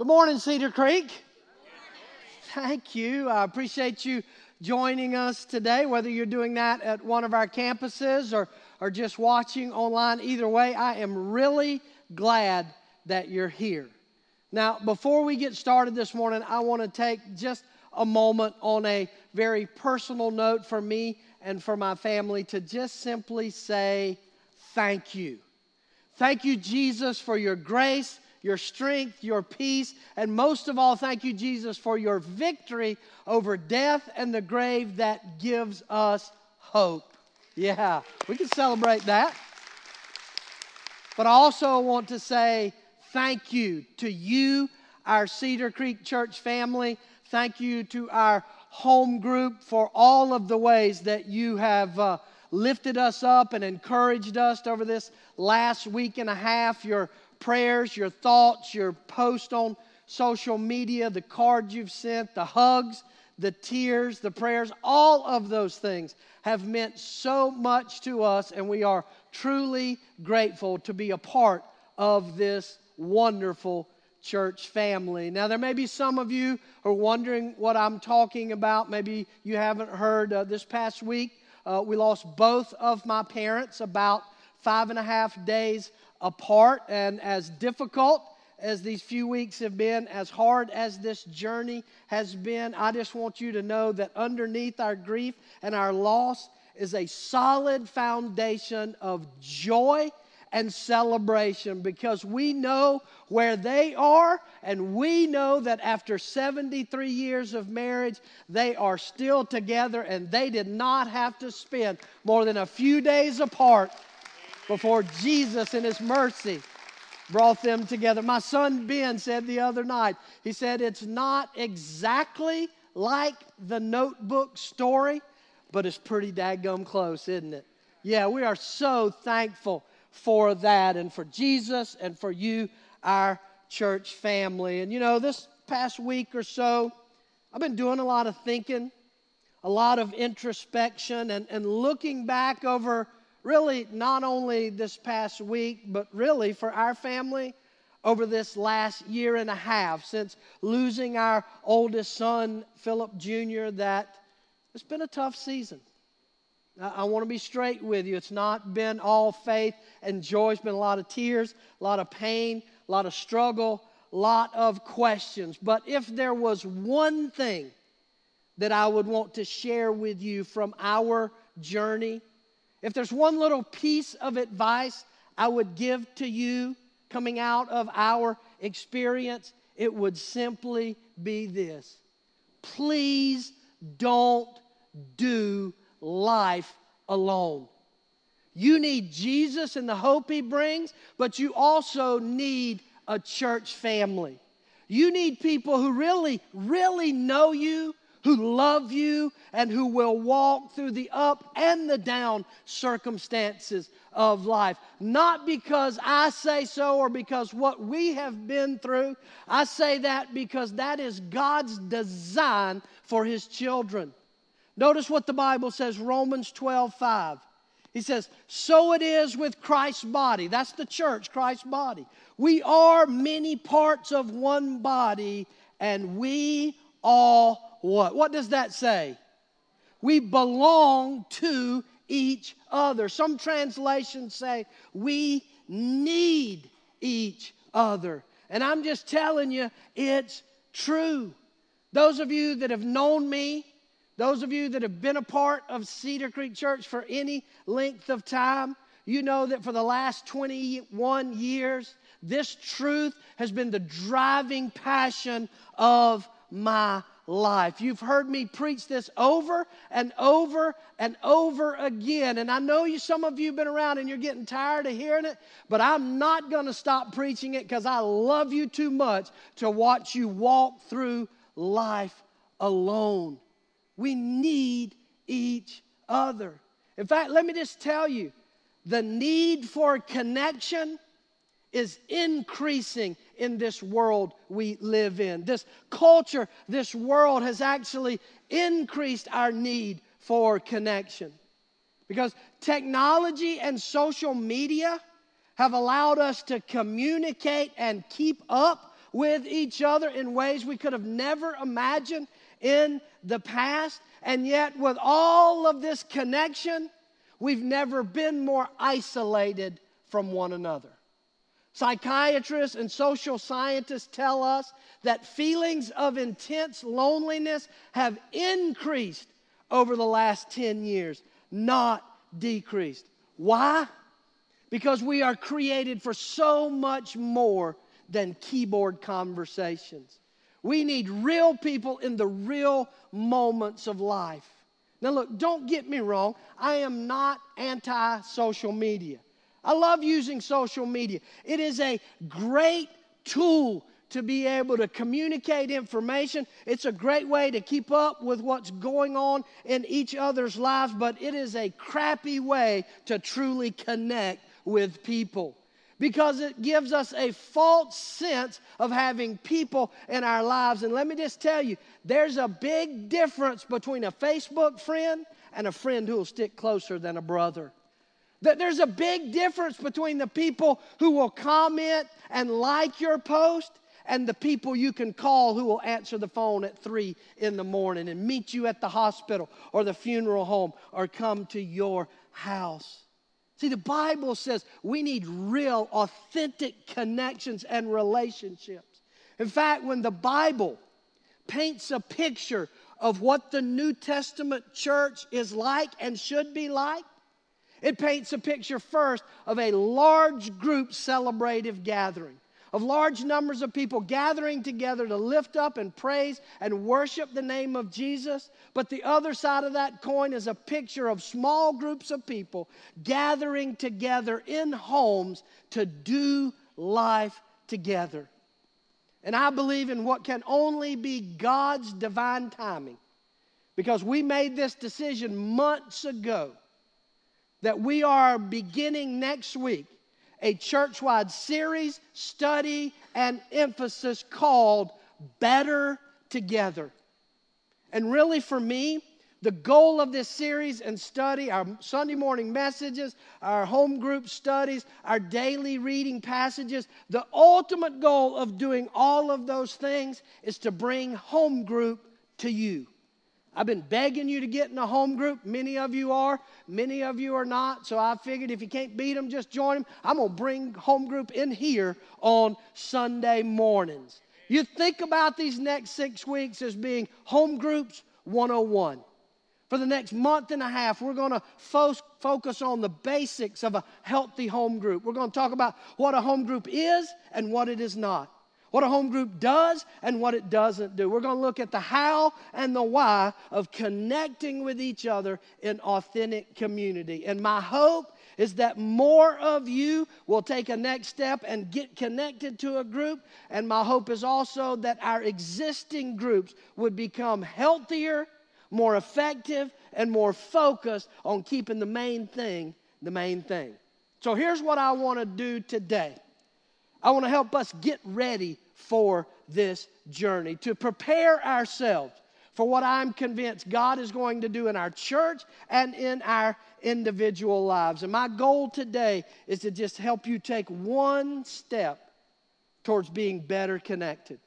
Good morning, Cedar Creek. Thank you. I appreciate you joining us today, whether you're doing that at one of our campuses or, or just watching online. Either way, I am really glad that you're here. Now, before we get started this morning, I want to take just a moment on a very personal note for me and for my family to just simply say thank you. Thank you, Jesus, for your grace, your strength, your peace, and most of all, thank you, Jesus, for your victory over death and the grave that gives us hope. Yeah, we can celebrate that. But I also want to say thank you to you, our Cedar Creek Church family. Thank you to our home group for all of the ways that you have uh, lifted us up and encouraged us over this last week and a half. Your prayers, your thoughts, your post on social media, the cards you've sent, the hugs, the tears, the prayers, all of those things have meant so much to us, and we are truly grateful to be a part of this wonderful church family. Now, there may be some of you who are wondering what I'm talking about. Maybe you haven't heard uh, this past week. Uh, we lost both of my parents about five and a half days apart. And as difficult as these few weeks have been, as hard as this journey has been, I just want you to know that underneath our grief and our loss is a solid foundation of joy and celebration because we know where they are, and we know that after 73 years of marriage, they are still together and they did not have to spend more than a few days apart before Jesus, in His mercy, brought them together. My son Ben said the other night, he said, It's not exactly like the notebook story, but it's pretty daggum close, isn't it? Yeah, we are so thankful for that and for Jesus and for you, our church family. And you know, this past week or so, I've been doing a lot of thinking, a lot of introspection, and, and looking back over really not only this past week, but really for our family over this last year and a half since losing our oldest son, Philip Jr., that it's been a tough season. I want to be straight with you. It's not been all faith and joy. It's been a lot of tears, a lot of pain, a lot of struggle, a lot of questions. But if there was one thing that I would want to share with you from our journey, if there's one little piece of advice I would give to you coming out of our experience, it would simply be this please don't do life alone. You need Jesus and the hope he brings, but you also need a church family. You need people who really, really know you, who love you, and who will walk through the up and the down circumstances of life. Not because I say so or because what we have been through. I say that because that is God's design for his children. Notice what the Bible says, Romans 12 5. He says, So it is with Christ's body. That's the church, Christ's body. We are many parts of one body, and we all what? What does that say? We belong to each other. Some translations say we need each other. And I'm just telling you, it's true. Those of you that have known me, those of you that have been a part of Cedar Creek Church for any length of time, you know that for the last 21 years, this truth has been the driving passion of my life. You've heard me preach this over and over and over again. And I know you some of you have been around and you're getting tired of hearing it, but I'm not going to stop preaching it because I love you too much to watch you walk through life alone. We need each other. In fact, let me just tell you the need for connection is increasing in this world we live in. This culture, this world has actually increased our need for connection. Because technology and social media have allowed us to communicate and keep up with each other in ways we could have never imagined in the past. And yet, with all of this connection, we've never been more isolated from one another. Psychiatrists and social scientists tell us that feelings of intense loneliness have increased over the last 10 years, not decreased. Why? Because we are created for so much more than keyboard conversations. We need real people in the real moments of life. Now, look, don't get me wrong. I am not anti social media. I love using social media. It is a great tool to be able to communicate information. It's a great way to keep up with what's going on in each other's lives, but it is a crappy way to truly connect with people because it gives us a false sense of having people in our lives. And let me just tell you, there's a big difference between a Facebook friend and a friend who will stick closer than a brother. That there's a big difference between the people who will comment and like your post and the people you can call who will answer the phone at three in the morning and meet you at the hospital or the funeral home or come to your house. See, the Bible says we need real, authentic connections and relationships. In fact, when the Bible paints a picture of what the New Testament church is like and should be like, it paints a picture first of a large group celebrative gathering of large numbers of people gathering together to lift up and praise and worship the name of Jesus. But the other side of that coin is a picture of small groups of people gathering together in homes to do life together. And I believe in what can only be God's divine timing because we made this decision months ago that we are beginning next week a church wide series, study, and emphasis called Better Together. And really, for me, the goal of this series and study, our Sunday morning messages, our home group studies, our daily reading passages, the ultimate goal of doing all of those things is to bring home group to you. I've been begging you to get in a home group. Many of you are, many of you are not. So I figured if you can't beat them, just join them. I'm going to bring home group in here on Sunday mornings. You think about these next six weeks as being home groups 101. For the next month and a half, we're going to fo- focus on the basics of a healthy home group. We're going to talk about what a home group is and what it is not what a home group does and what it doesn't do. We're going to look at the how and the why of connecting with each other in authentic community. And my hope is that more of you will take a next step and get connected to a group. And my hope is also that our existing groups would become healthier, more effective, and more focused on keeping the main thing the main thing. So here's what I want to do today. I want to help us get ready for this journey, to prepare ourselves for what I'm convinced God is going to do in our church and in our individual lives. And my goal today is to just help you take one step towards being better connected.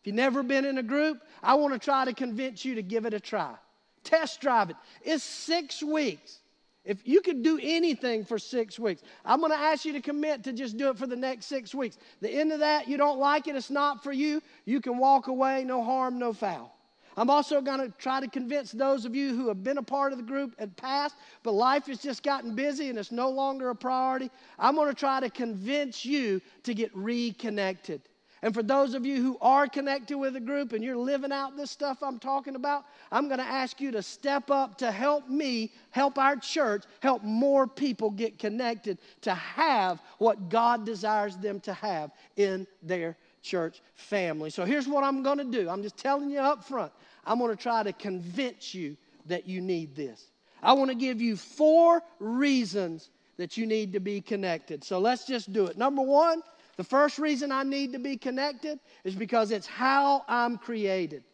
If you've never been in a group, I want to try to convince you to give it a try. Test drive it. It's six weeks. If you could do anything for six weeks, I'm going to ask you to commit to just do it for the next six weeks. The end of that, you don't like it, it's not for you, you can walk away, no harm, no foul. I'm also going to try to convince those of you who have been a part of the group and past, but life has just gotten busy and it's no longer a priority. I'm going to try to convince you to get reconnected. And for those of you who are connected with a group and you're living out this stuff I'm talking about, I'm going to ask you to step up to help me, help our church, help more people get connected to have what God desires them to have in their church family. So here's what I'm going to do. I'm just telling you up front. I'm going to try to convince you that you need this. I want to give you four reasons that you need to be connected. So let's just do it. Number one, the first reason I need to be connected is because it's how I'm created.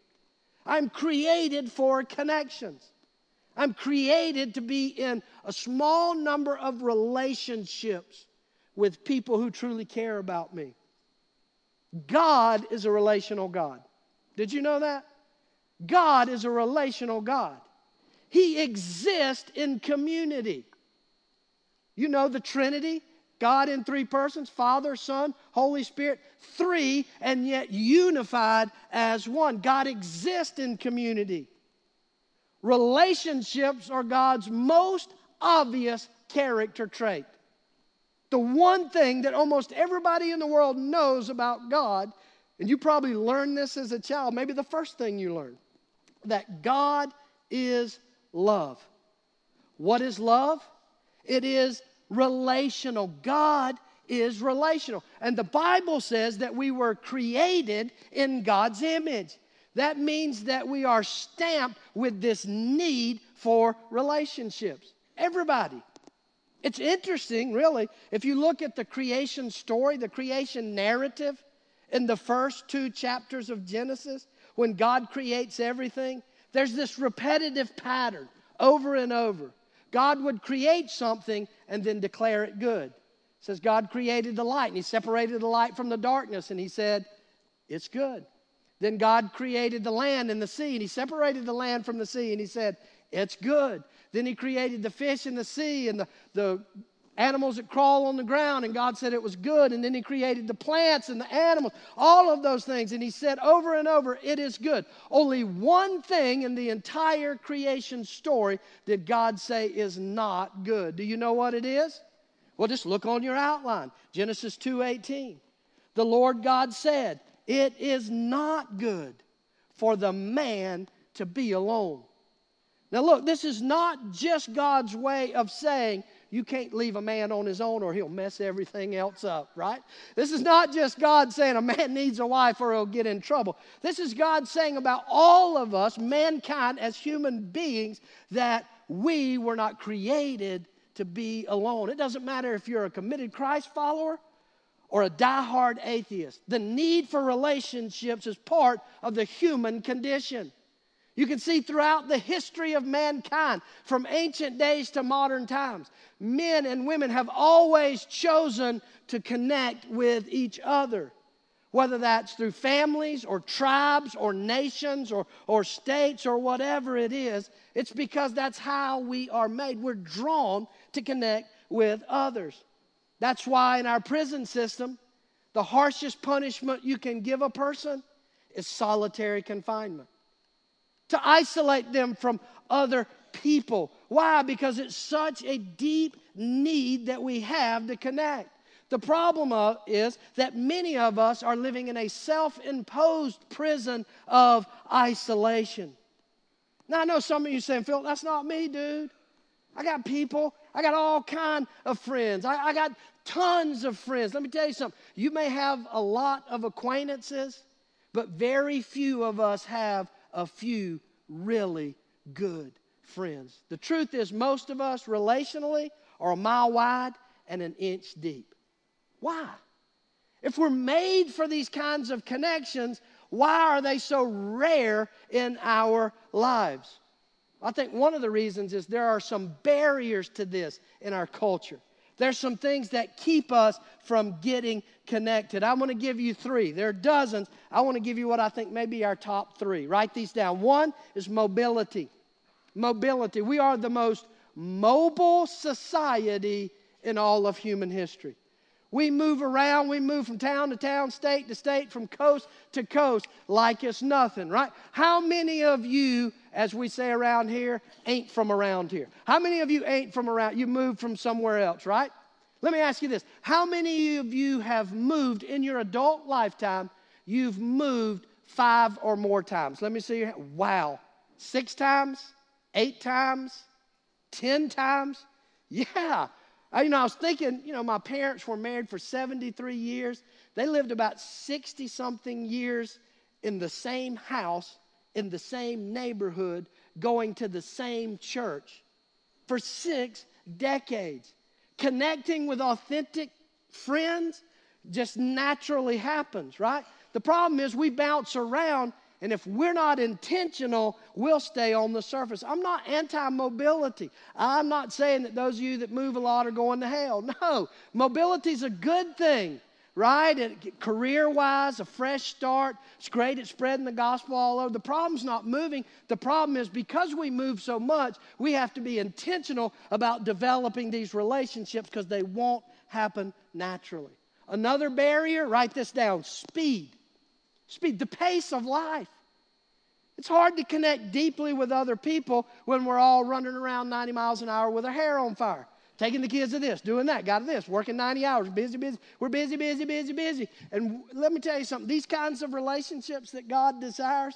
I'm created for connections. I'm created to be in a small number of relationships with people who truly care about me. God is a relational God. Did you know that? God is a relational God. He exists in community. You know the Trinity? God in three persons Father, Son, Holy Spirit, three, and yet unified as one. God exists in community. Relationships are God's most obvious character trait. The one thing that almost everybody in the world knows about God, and you probably learned this as a child, maybe the first thing you learned, that God is love. What is love? It is relational. God is relational. And the Bible says that we were created in God's image. That means that we are stamped with this need for relationships. Everybody. It's interesting, really, if you look at the creation story, the creation narrative in the first two chapters of Genesis, when God creates everything, there's this repetitive pattern over and over. God would create something and then declare it good. It says God created the light and he separated the light from the darkness and he said, It's good. Then God created the land and the sea and he separated the land from the sea and he said, It's good. Then he created the fish in the sea and the, the animals that crawl on the ground, and God said it was good. And then He created the plants and the animals, all of those things. And He said over and over, It is good. Only one thing in the entire creation story did God say is not good. Do you know what it is? Well, just look on your outline Genesis 2:18. The Lord God said, It is not good for the man to be alone. Now, look, this is not just God's way of saying you can't leave a man on his own or he'll mess everything else up, right? This is not just God saying a man needs a wife or he'll get in trouble. This is God saying about all of us, mankind, as human beings, that we were not created to be alone. It doesn't matter if you're a committed Christ follower or a die-hard atheist. The need for relationships is part of the human condition. You can see throughout the history of mankind, from ancient days to modern times, men and women have always chosen to connect with each other. Whether that's through families or tribes or nations or, or states or whatever it is, it's because that's how we are made. We're drawn to connect with others. That's why in our prison system, the harshest punishment you can give a person is solitary confinement to isolate them from other people. Why? Because it's such a deep need that we have to connect. The problem of, is that many of us are living in a self imposed prison of isolation. Now, I know some of you saying, Phil, that's not me, dude. I got people, I got all kind of friends. I, I got tons of friends. Let me tell you something. You may have a lot of acquaintances, but very few of us have a few really good friends. The truth is, most of us relationally are a mile wide and an inch deep. Why? If we're made for these kinds of connections, why are they so rare in our lives? I think one of the reasons is there are some barriers to this in our culture. There's some things that keep us from getting connected. I want to give you three. There are dozens. I want to give you what I think may be our top three. Write these down. One is mobility. Mobility. We are the most mobile society in all of human history. We move around, we move from town to town, state to state, from coast to coast like it's nothing, right? How many of you, as we say around here, ain't from around here? How many of you ain't from around? You moved from somewhere else, right? Let me ask you this How many of you have moved in your adult lifetime? You've moved five or more times. Let me see your. Wow. Six times? Eight times? Ten times? Yeah. I, you know, I was thinking, you know, my parents were married for 73 years. They lived about 60 something years in the same house, in the same neighborhood, going to the same church for six decades. Connecting with authentic friends just naturally happens, right? The problem is we bounce around and if we're not intentional, we'll stay on the surface. I'm not anti mobility. I'm not saying that those of you that move a lot are going to hell. No, mobility is a good thing. right? Career wise, a fresh start. It's great at spreading the gospel all over. The problem's not moving. The problem is because we move so much, we have to be intentional about developing these relationships because they won't happen naturally. Another barrier, write this down speed. Speed, the pace of life. It's hard to connect deeply with other people when we're all running around 90 miles an hour with our hair on fire. Taking the kids to this, doing that, got to this, working 90 hours, busy, busy. We're busy, busy, busy, busy. And let me tell you something these kinds of relationships that God desires,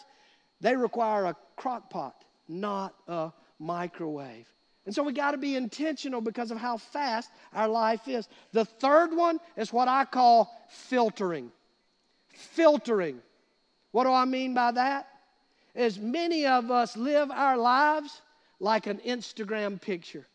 they require a crock pot, not a microwave. And so we got to be intentional because of how fast our life is. The third one is what I call filtering. Filtering. What do I mean by that? As many of us live our lives like an Instagram picture.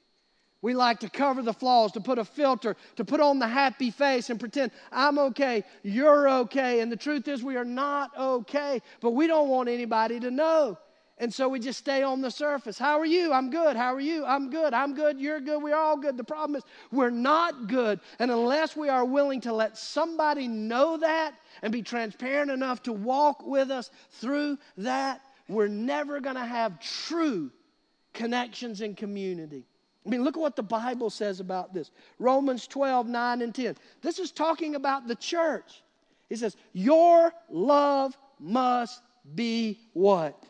We like to cover the flaws, to put a filter, to put on the happy face and pretend I'm okay, you're okay. And the truth is, we are not okay, but we don't want anybody to know. And so we just stay on the surface. How are you? I'm good. How are you? I'm good. I'm good. You're good. We're all good. The problem is we're not good. And unless we are willing to let somebody know that and be transparent enough to walk with us through that, we're never going to have true connections and community. I mean, look at what the Bible says about this Romans 12, 9 and 10. This is talking about the church. He says, Your love must be what?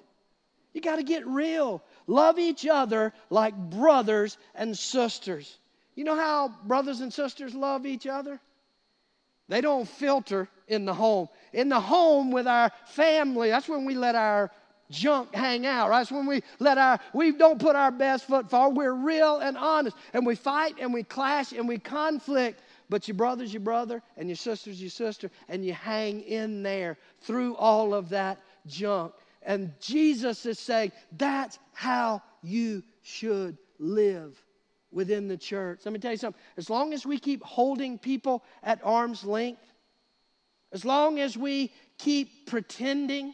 You got to get real. Love each other like brothers and sisters. You know how brothers and sisters love each other? They don't filter in the home. In the home with our family, that's when we let our junk hang out. Right? That's when we let our we don't put our best foot forward. We're real and honest. And we fight and we clash and we conflict. But your brother's your brother and your sister's your sister, and you hang in there through all of that junk. And Jesus is saying that's how you should live within the church. Let me tell you something. As long as we keep holding people at arm's length, as long as we keep pretending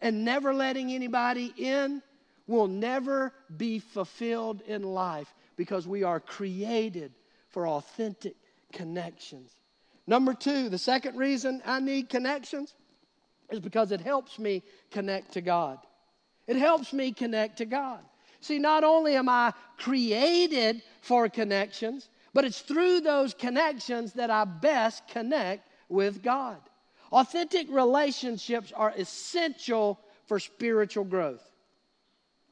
and never letting anybody in, we'll never be fulfilled in life because we are created for authentic connections. Number two, the second reason I need connections is because it helps me connect to God. It helps me connect to God. See, not only am I created for connections, but it's through those connections that I best connect with God. Authentic relationships are essential for spiritual growth.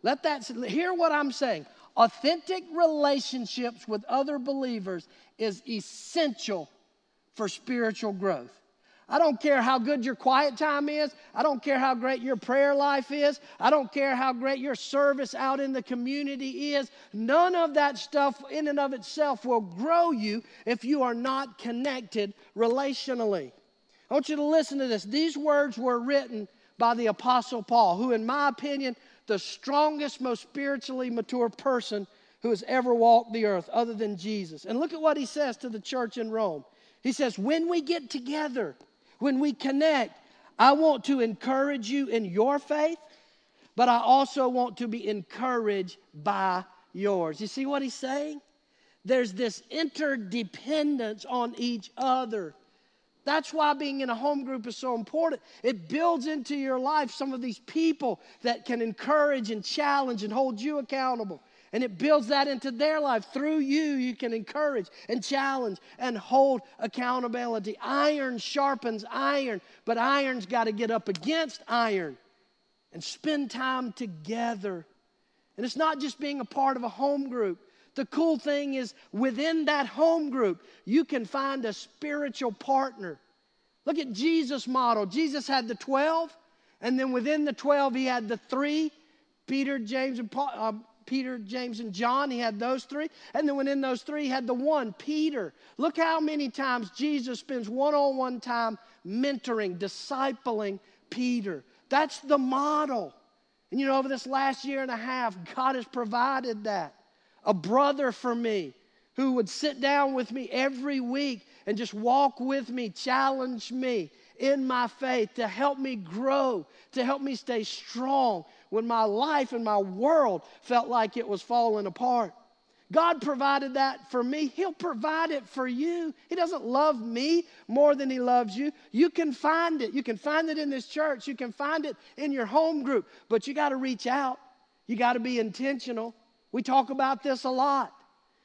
Let that hear what I'm saying. Authentic relationships with other believers is essential for spiritual growth. I don't care how good your quiet time is. I don't care how great your prayer life is. I don't care how great your service out in the community is. None of that stuff, in and of itself, will grow you if you are not connected relationally. I want you to listen to this. These words were written by the Apostle Paul, who, in my opinion, the strongest, most spiritually mature person who has ever walked the earth other than Jesus. And look at what he says to the church in Rome. He says, When we get together, when we connect, I want to encourage you in your faith, but I also want to be encouraged by yours. You see what he's saying? There's this interdependence on each other. That's why being in a home group is so important. It builds into your life some of these people that can encourage and challenge and hold you accountable. And it builds that into their life. Through you, you can encourage and challenge and hold accountability. Iron sharpens iron, but iron's got to get up against iron and spend time together. And it's not just being a part of a home group. The cool thing is, within that home group, you can find a spiritual partner. Look at Jesus' model. Jesus had the 12, and then within the 12, he had the three Peter, James, and Paul, uh, Peter, James, and John. He had those three. And then within those three, he had the one, Peter. Look how many times Jesus spends one on one time mentoring, discipling Peter. That's the model. And you know, over this last year and a half, God has provided that. A brother for me who would sit down with me every week and just walk with me, challenge me in my faith to help me grow, to help me stay strong, when my life and my world felt like it was falling apart. God provided that for me. He'll provide it for you. He doesn't love me more than He loves you. You can find it. You can find it in this church. You can find it in your home group. But you got to reach out. You got to be intentional. We talk about this a lot.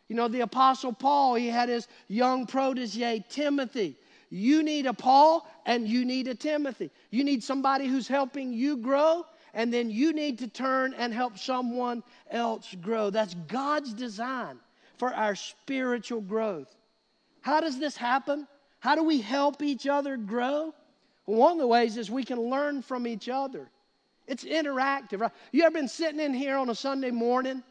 You know, the Apostle Paul, he had his young protege, Timothy. You need a Paul and you need a Timothy. You need somebody who's helping you grow and then you need to turn and help someone else grow. That's God's design for our spiritual growth. How does this happen? How do we help each other grow? One of the ways is we can learn from each other. It's interactive, right? You ever been sitting in here on a Sunday morning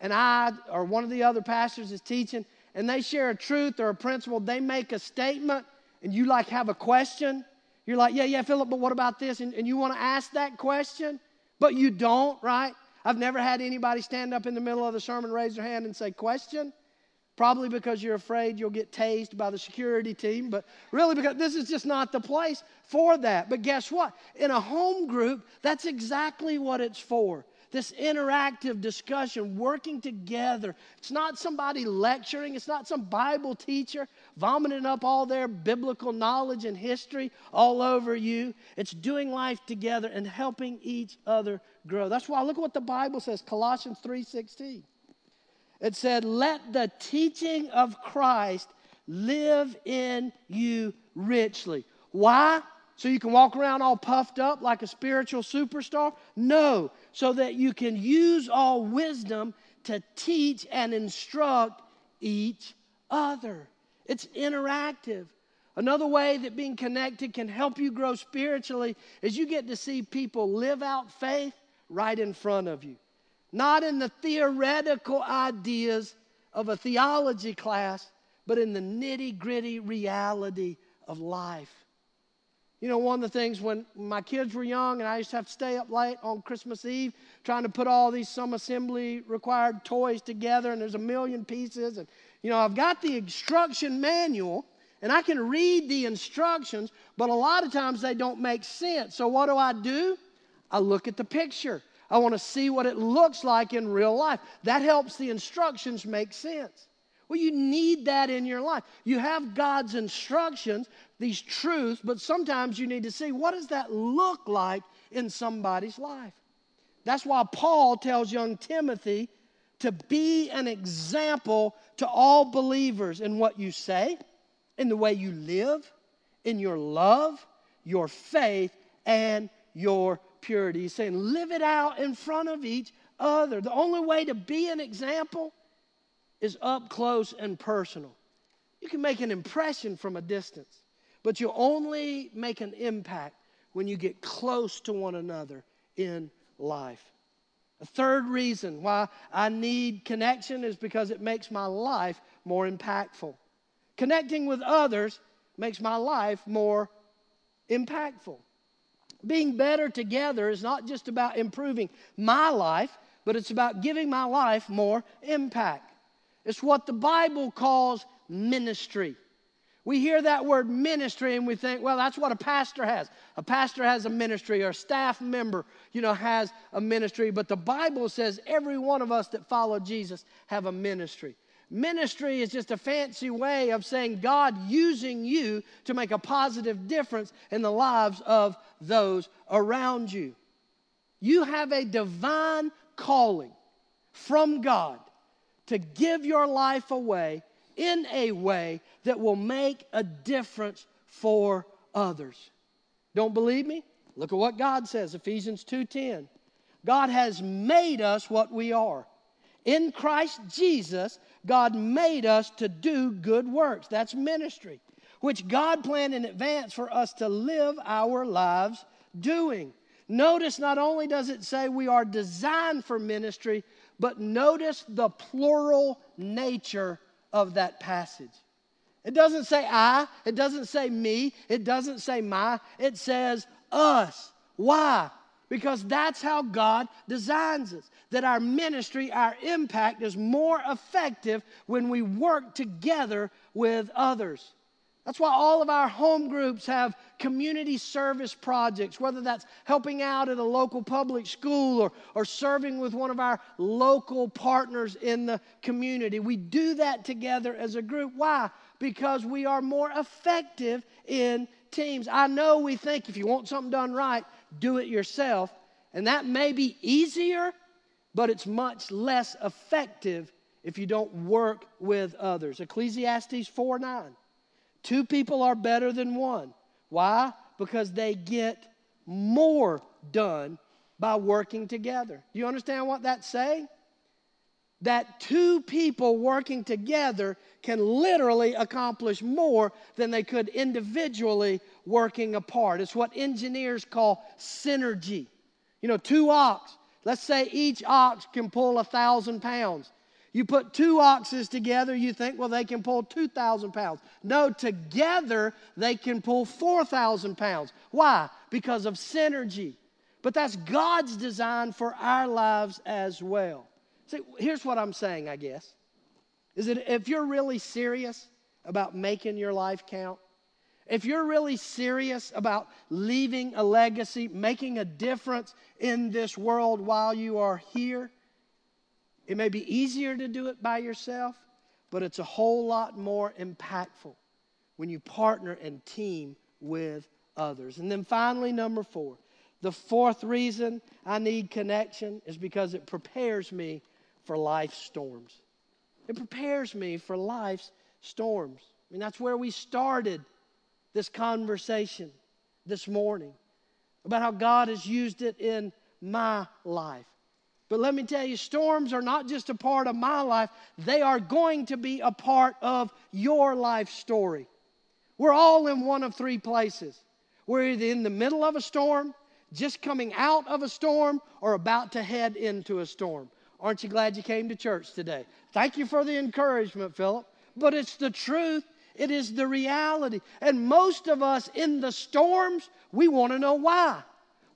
and I or one of the other pastors is teaching and they share a truth or a principle, they make a statement and you like have a question you're like, yeah, yeah, Philip, but what about this? And, and you want to ask that question, but you don't, right? I've never had anybody stand up in the middle of the sermon, raise their hand, and say, question. Probably because you're afraid you'll get tased by the security team, but really because this is just not the place for that. But guess what? In a home group, that's exactly what it's for this interactive discussion, working together. It's not somebody lecturing, it's not some Bible teacher vomiting up all their biblical knowledge and history all over you. It's doing life together and helping each other grow. That's why look what the Bible says, Colossians 3:16. It said, "Let the teaching of Christ live in you richly." Why? So you can walk around all puffed up like a spiritual superstar? No, so that you can use all wisdom to teach and instruct each other. It's interactive. Another way that being connected can help you grow spiritually is you get to see people live out faith right in front of you. Not in the theoretical ideas of a theology class, but in the nitty gritty reality of life. You know, one of the things when my kids were young and I used to have to stay up late on Christmas Eve trying to put all these some assembly required toys together, and there's a million pieces. And, you know, I've got the instruction manual and I can read the instructions, but a lot of times they don't make sense. So what do I do? I look at the picture. I want to see what it looks like in real life. That helps the instructions make sense. Well, you need that in your life. You have God's instructions, these truths, but sometimes you need to see what does that look like in somebody's life. That's why Paul tells young Timothy to be an example to all believers in what you say, in the way you live, in your love, your faith, and your purity. He's saying, live it out in front of each other. The only way to be an example is up close and personal. You can make an impression from a distance, but you only make an impact when you get close to one another in life. A third reason why I need connection is because it makes my life more impactful. Connecting with others makes my life more impactful. Being better together is not just about improving my life, but it's about giving my life more impact. It's what the Bible calls ministry. We hear that word ministry and we think, well, that's what a pastor has. A pastor has a ministry or a staff member, you know, has a ministry. But the Bible says every one of us that follow Jesus have a ministry. Ministry is just a fancy way of saying God using you to make a positive difference in the lives of those around you. You have a divine calling from God to give your life away in a way that will make a difference for others. Don't believe me? Look at what God says, Ephesians 2:10. God has made us what we are. In Christ Jesus, God made us to do good works. That's ministry, which God planned in advance for us to live our lives doing. Notice not only does it say we are designed for ministry, but notice the plural nature of that passage. It doesn't say I, it doesn't say me, it doesn't say my, it says us. Why? Because that's how God designs us. That our ministry, our impact is more effective when we work together with others. That's why all of our home groups have community service projects, whether that's helping out at a local public school or, or serving with one of our local partners in the community. We do that together as a group. Why? Because we are more effective in teams. I know we think if you want something done right, do it yourself. And that may be easier, but it's much less effective if you don't work with others. Ecclesiastes 4 9. Two people are better than one. Why? Because they get more done by working together. Do you understand what that's saying? That two people working together can literally accomplish more than they could individually working apart. It's what engineers call synergy. You know, two ox, let's say each ox can pull a thousand pounds. You put two oxes together, you think, well, they can pull 2,000 pounds. No, together they can pull 4,000 pounds. Why? Because of synergy. But that's God's design for our lives as well. See, here's what I'm saying, I guess. Is that if you're really serious about making your life count, if you're really serious about leaving a legacy, making a difference in this world while you are here, it may be easier to do it by yourself, but it's a whole lot more impactful when you partner and team with others. And then finally, number four, the fourth reason I need connection is because it prepares me for life's storms. It prepares me for life's storms. I mean, that's where we started this conversation this morning about how God has used it in my life. But let me tell you, storms are not just a part of my life, they are going to be a part of your life story. We're all in one of three places. We're either in the middle of a storm, just coming out of a storm, or about to head into a storm. Aren't you glad you came to church today? Thank you for the encouragement, Philip. But it's the truth, it is the reality. And most of us in the storms, we want to know why.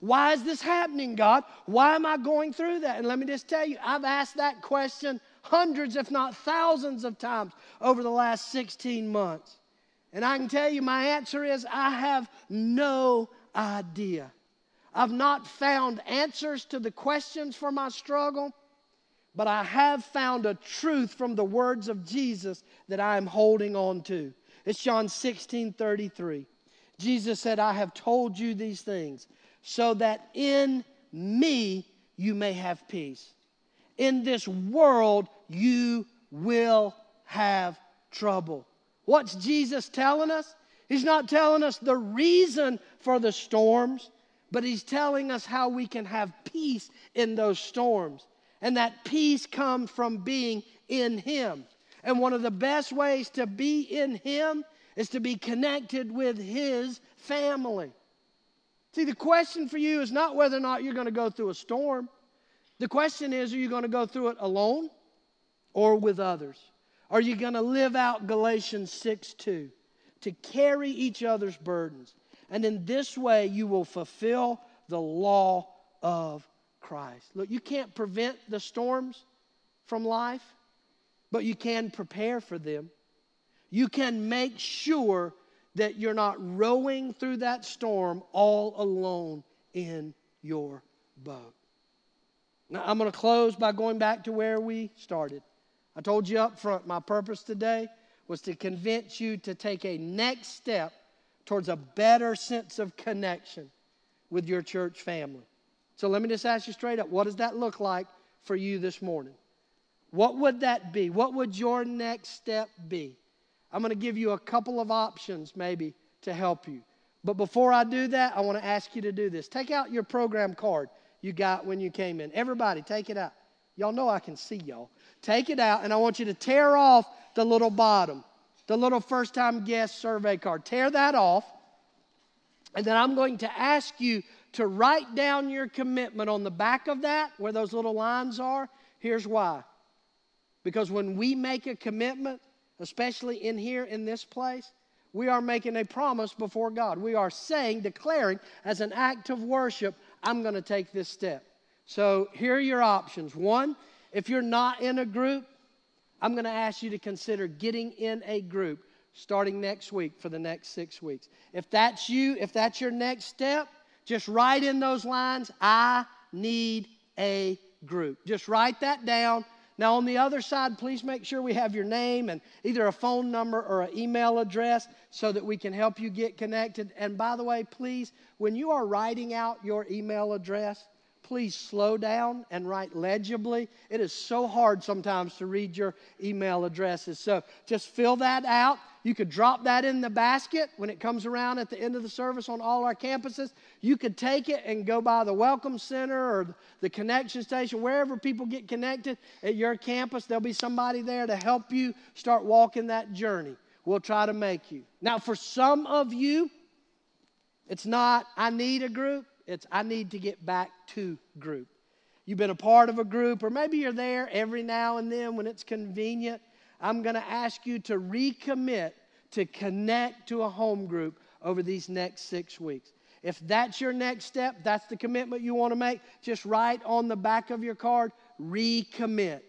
Why is this happening, God? Why am I going through that? And let me just tell you, I've asked that question hundreds, if not thousands of times over the last 16 months. And I can tell you, my answer is I have no idea. I've not found answers to the questions for my struggle, but I have found a truth from the words of Jesus that I am holding on to. It's John 16 33. Jesus said, I have told you these things so that in me you may have peace. In this world you will have trouble. What's Jesus telling us? He's not telling us the reason for the storms, but he's telling us how we can have peace in those storms. And that peace comes from being in him. And one of the best ways to be in him is to be connected with his family. See, the question for you is not whether or not you're going to go through a storm. The question is, are you going to go through it alone or with others? Are you going to live out Galatians 6 2? To carry each other's burdens. And in this way, you will fulfill the law of Christ. Look, you can't prevent the storms from life, but you can prepare for them. You can make sure that you're not rowing through that storm all alone in your boat. Now, I'm going to close by going back to where we started. I told you up front, my purpose today was to convince you to take a next step towards a better sense of connection with your church family. So let me just ask you straight up what does that look like for you this morning? What would that be? What would your next step be? I'm going to give you a couple of options maybe to help you. But before I do that, I want to ask you to do this. Take out your program card you got when you came in. Everybody, take it out. Y'all know I can see y'all. Take it out, and I want you to tear off the little bottom, the little first time guest survey card. Tear that off. And then I'm going to ask you to write down your commitment on the back of that, where those little lines are. Here's why. Because when we make a commitment, especially in here in this place, we are making a promise before God. We are saying, declaring as an act of worship, I'm going to take this step. So here are your options. One, if you're not in a group, I'm going to ask you to consider getting in a group. starting next week for the next six weeks. If that's you, if that's your next step, just write in those lines, I need a group. Just write that down. Now, on the other side, please make sure we have your name and either a phone number or an email address so that we can help you get connected. And by the way, please, when you are writing out your email address, please slow down and write legibly. It is so hard sometimes to read your email addresses. So just fill that out. You could drop that in the basket when it comes around at the end of the service on all our campuses. You could take it and go by the Welcome Center or the connection station, wherever people get connected at your campus. There'll be somebody there to help you start walking that journey. We'll try to make you. Now, for some of you, it's not, I need a group. It's I need to get back to group. You've been a part of a group, or maybe you're there every now and then when it's convenient. I'm going to ask you to recommit to connect to a home group over these next six weeks. If that's your next step, that's the commitment you want to make, just write on the back of your card, recommit.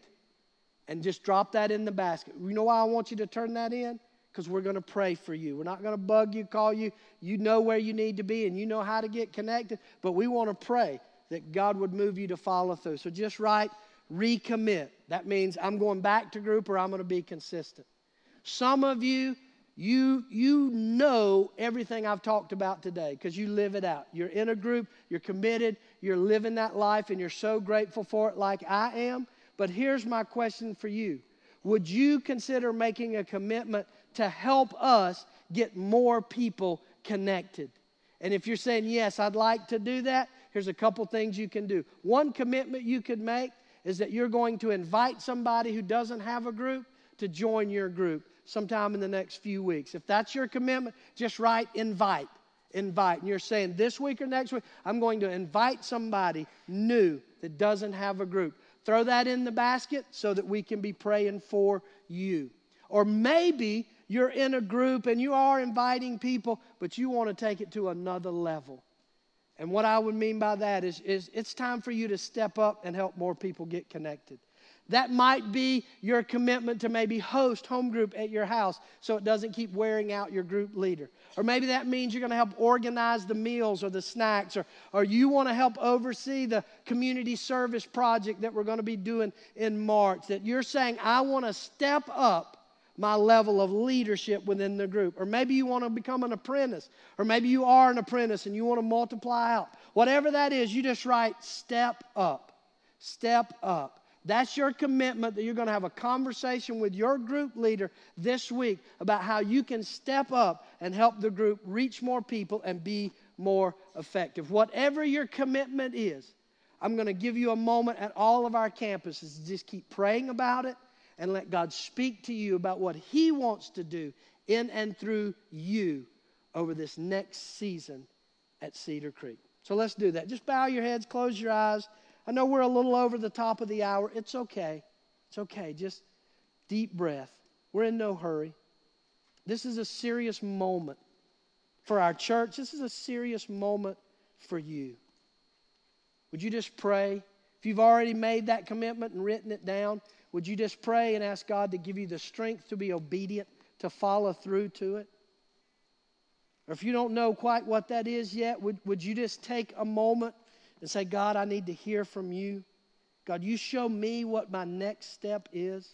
And just drop that in the basket. You know why I want you to turn that in? Because we're going to pray for you. We're not going to bug you, call you. You know where you need to be and you know how to get connected, but we want to pray that God would move you to follow through. So just write recommit. That means I'm going back to group or I'm going to be consistent. Some of you, you, you know everything I've talked about today because you live it out. You're in a group, you're committed, you're living that life, and you're so grateful for it like I am. But here's my question for you Would you consider making a commitment to help us get more people connected. And if you're saying, Yes, I'd like to do that, here's a couple things you can do. One commitment you could make is that you're going to invite somebody who doesn't have a group to join your group sometime in the next few weeks. If that's your commitment, just write invite. Invite. And you're saying this week or next week, I'm going to invite somebody new that doesn't have a group. Throw that in the basket so that we can be praying for you. Or maybe you're in a group and you are inviting people, but you want to take it to another level. And what I would mean by that is, is it's time for you to step up and help more people get connected. That might be your commitment to maybe host home group at your house so it doesn't keep wearing out your group leader. Or maybe that means you're going to help organize the meals or the snacks, or, or you want to help oversee the community service project that we're going to be doing in March. That you're saying, I want to step up my level of leadership within the group. Or maybe you want to become an apprentice. Or maybe you are an apprentice and you want to multiply out. Whatever that is, you just write step up. Step up. That's your commitment that you're going to have a conversation with your group leader this week about how you can step up and help the group reach more people and be more effective. Whatever your commitment is, I'm going to give you a moment at all of our campuses. Just keep praying about it and let God speak to you about what He wants to do in and through you over this next season at Cedar Creek. So let's do that. Just bow your heads, close your eyes. I know we're a little over the top of the hour. It's okay. It's okay. Just deep breath. We're in no hurry. This is a serious moment for our church. This is a serious moment for you. Would you just pray? If you've already made that commitment and written it down, would you just pray and ask God to give you the strength to be obedient, to follow through to it? Or if you don't know quite what that is yet, would, would you just take a moment and say, God, I need to hear from you? God, you show me what my next step is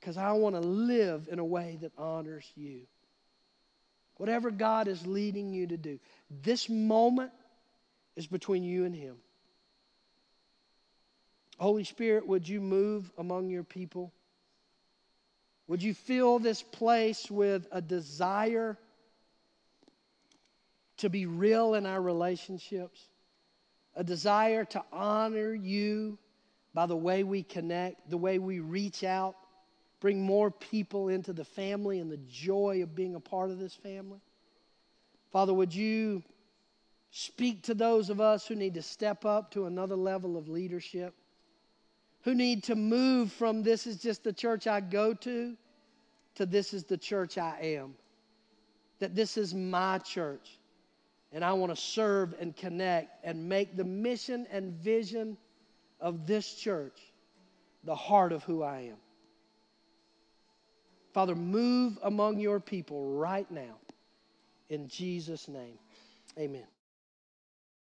because I want to live in a way that honors you. Whatever God is leading you to do, this moment is between you and Him. Holy Spirit, would you move among your people? Would you fill this place with a desire to be real in our relationships? A desire to honor you by the way we connect, the way we reach out, bring more people into the family and the joy of being a part of this family? Father, would you speak to those of us who need to step up to another level of leadership? Who need to move from this is just the church I go to to this is the church I am. That this is my church. And I want to serve and connect and make the mission and vision of this church the heart of who I am. Father, move among your people right now. In Jesus' name, amen.